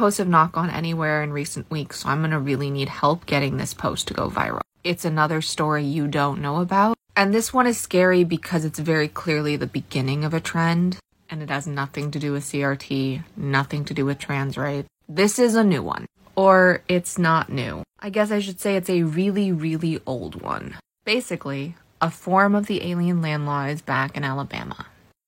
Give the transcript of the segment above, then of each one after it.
Posts have not gone anywhere in recent weeks, so I'm gonna really need help getting this post to go viral. It's another story you don't know about. And this one is scary because it's very clearly the beginning of a trend and it has nothing to do with CRT, nothing to do with trans rights. This is a new one. Or it's not new. I guess I should say it's a really, really old one. Basically, a form of the alien land law is back in Alabama.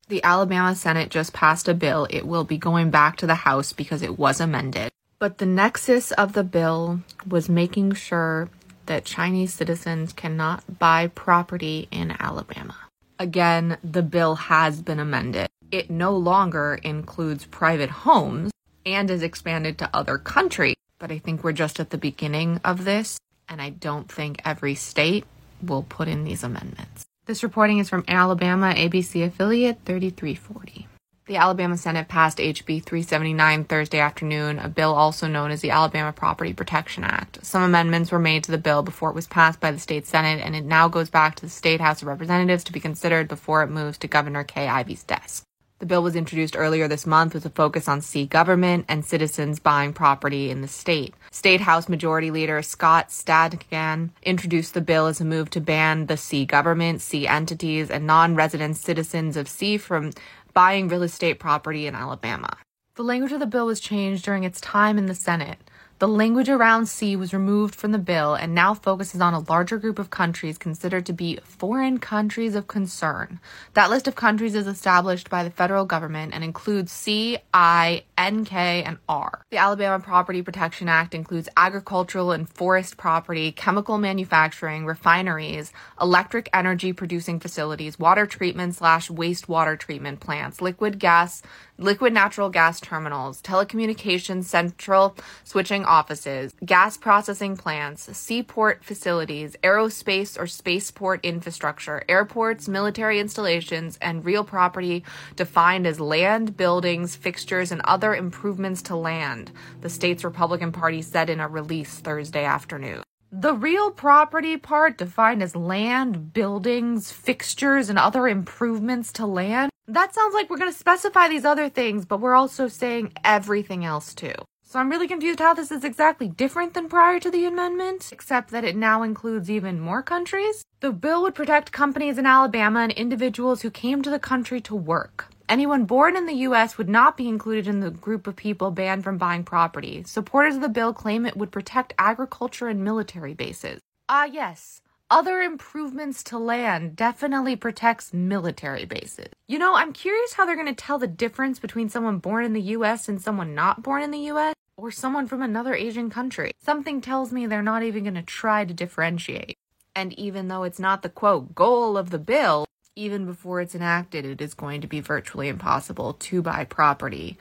The Alabama Senate just passed a bill. It will be going back to the House because it was amended. But the nexus of the bill was making sure that Chinese citizens cannot buy property in Alabama. Again, the bill has been amended. It no longer includes private homes and is expanded to other countries. But I think we're just at the beginning of this, and I don't think every state will put in these amendments. This reporting is from Alabama ABC affiliate 3340. The Alabama Senate passed HB 379 Thursday afternoon, a bill also known as the Alabama Property Protection Act. Some amendments were made to the bill before it was passed by the state Senate, and it now goes back to the state House of Representatives to be considered before it moves to Governor Kay Ivey's desk. The bill was introduced earlier this month with a focus on C government and citizens buying property in the state. State House Majority Leader Scott Stadthagen introduced the bill as a move to ban the C government, C entities, and non resident citizens of C from buying real estate property in Alabama. The language of the bill was changed during its time in the Senate. The language around C was removed from the bill and now focuses on a larger group of countries considered to be foreign countries of concern. That list of countries is established by the federal government and includes C, I, N, K, and R. The Alabama Property Protection Act includes agricultural and forest property, chemical manufacturing, refineries, electric energy producing facilities, water treatment slash wastewater treatment plants, liquid gas liquid natural gas terminals, telecommunications central switching offices, gas processing plants, seaport facilities, aerospace or spaceport infrastructure, airports, military installations, and real property defined as land, buildings, fixtures, and other improvements to land, the state's Republican Party said in a release Thursday afternoon. The real property part, defined as land, buildings, fixtures, and other improvements to land, that sounds like we're going to specify these other things, but we're also saying everything else too. So I'm really confused how this is exactly different than prior to the amendment, except that it now includes even more countries. The bill would protect companies in Alabama and individuals who came to the country to work. Anyone born in the U.S. would not be included in the group of people banned from buying property. Supporters of the bill claim it would protect agriculture and military bases. Ah, yes. Other improvements to land definitely protects military bases. You know, I'm curious how they're going to tell the difference between someone born in the US and someone not born in the US, or someone from another Asian country. Something tells me they're not even going to try to differentiate. And even though it's not the quote goal of the bill, even before it's enacted, it is going to be virtually impossible to buy property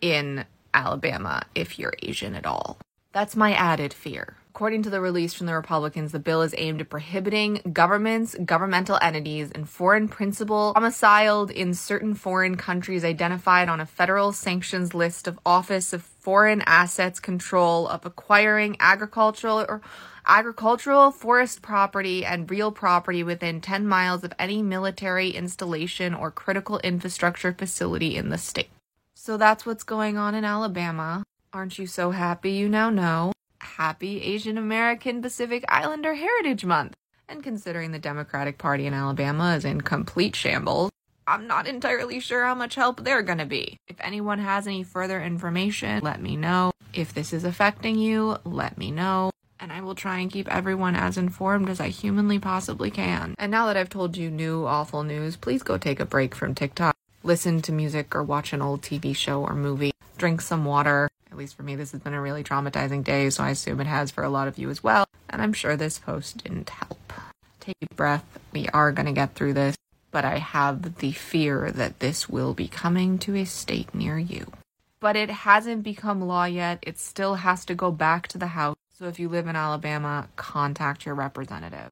in Alabama if you're Asian at all. That's my added fear. According to the release from the Republicans, the bill is aimed at prohibiting governments, governmental entities, and foreign principal domiciled in certain foreign countries identified on a federal sanctions list of Office of Foreign Assets Control of acquiring agricultural or agricultural, forest property, and real property within 10 miles of any military installation or critical infrastructure facility in the state. So that's what's going on in Alabama. Aren't you so happy you now know? Happy Asian American Pacific Islander Heritage Month! And considering the Democratic Party in Alabama is in complete shambles, I'm not entirely sure how much help they're gonna be. If anyone has any further information, let me know. If this is affecting you, let me know and I will try and keep everyone as informed as I humanly possibly can. And now that I've told you new awful news, please go take a break from TikTok. Listen to music or watch an old TV show or movie. Drink some water. Least for me, this has been a really traumatizing day, so I assume it has for a lot of you as well. And I'm sure this post didn't help. Take a breath. We are going to get through this, but I have the fear that this will be coming to a state near you. But it hasn't become law yet. It still has to go back to the House. So if you live in Alabama, contact your representative.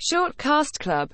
Short Cast Club